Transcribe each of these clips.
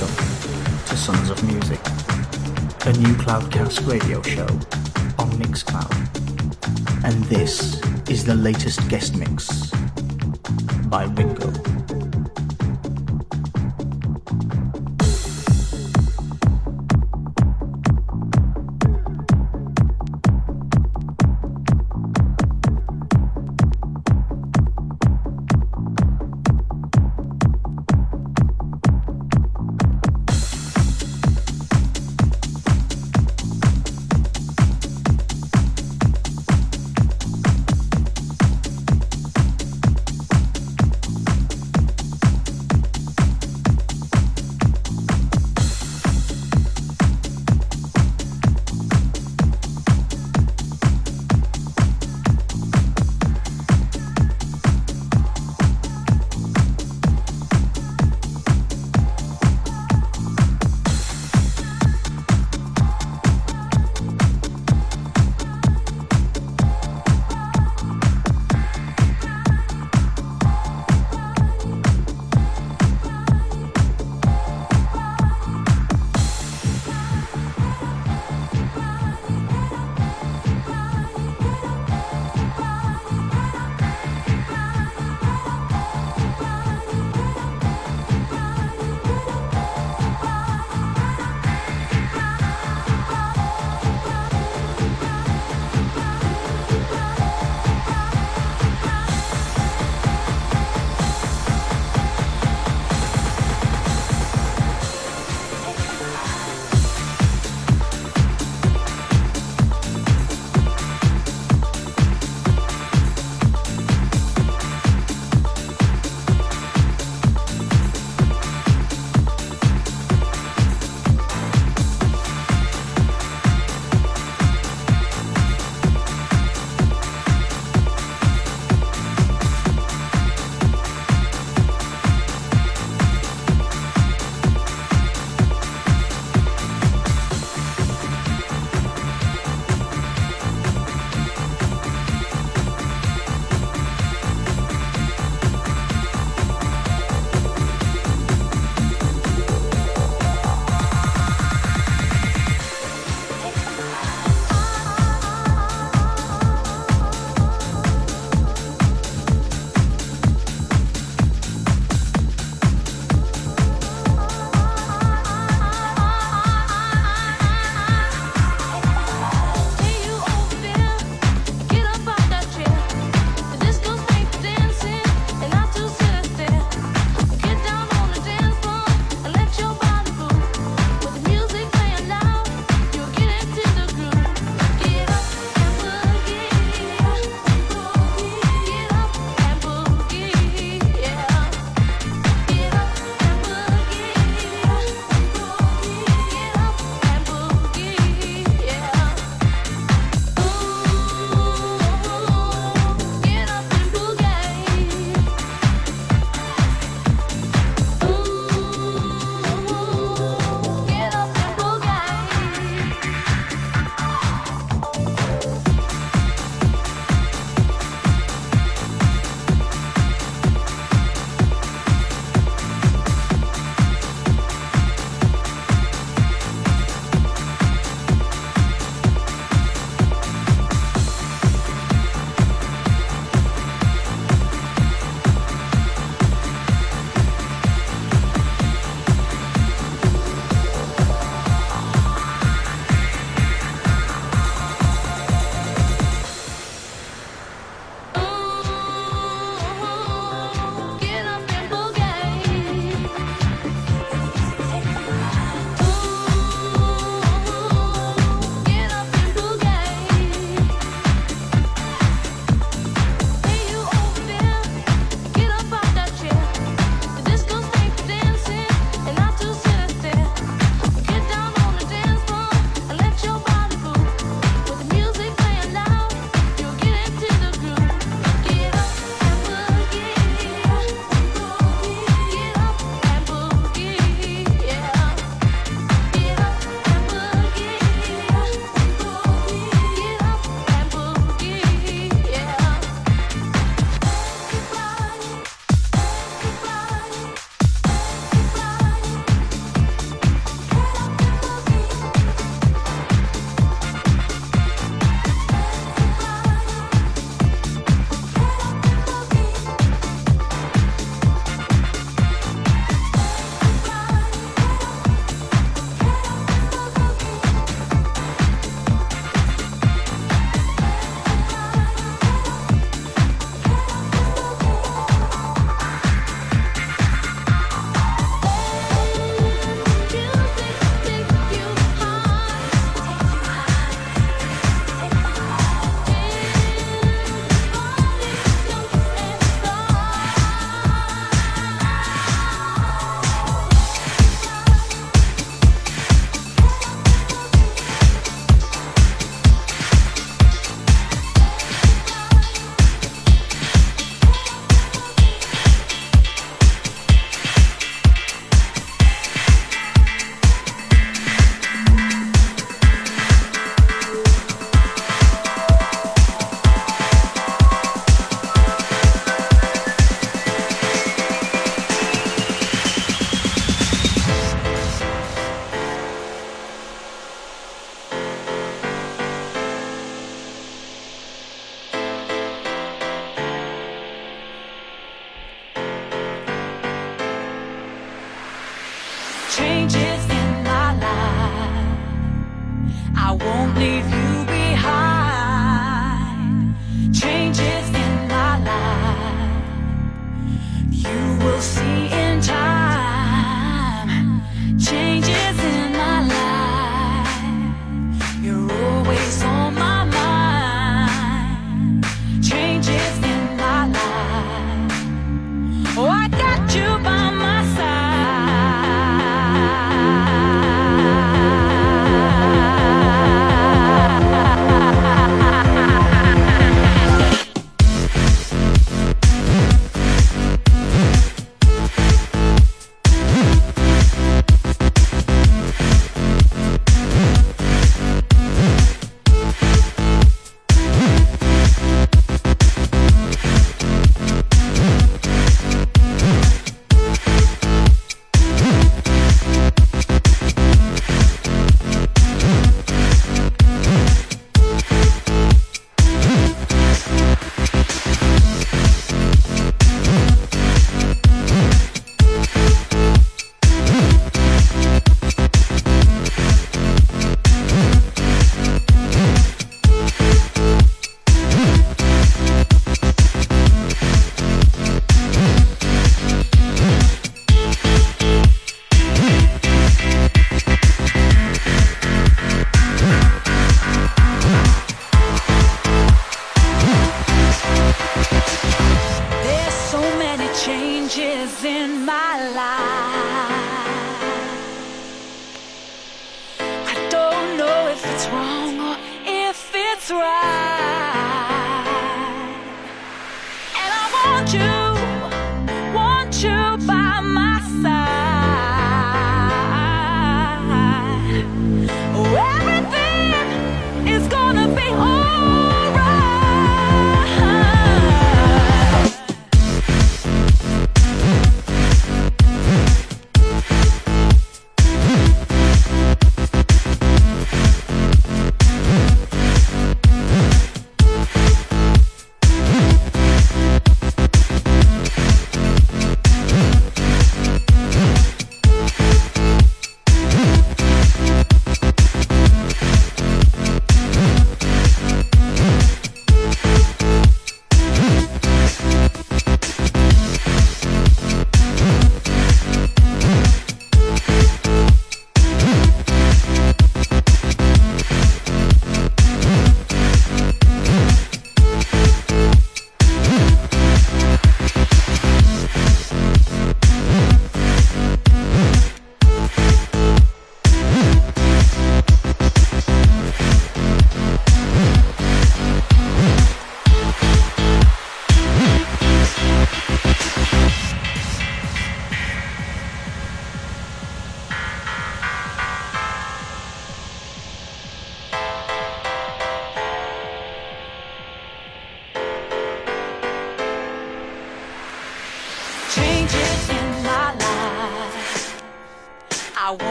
Welcome to Sons of Music, a new Cloudcast radio show on Mixcloud. And this is the latest guest mix by Ringo.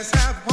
Let's have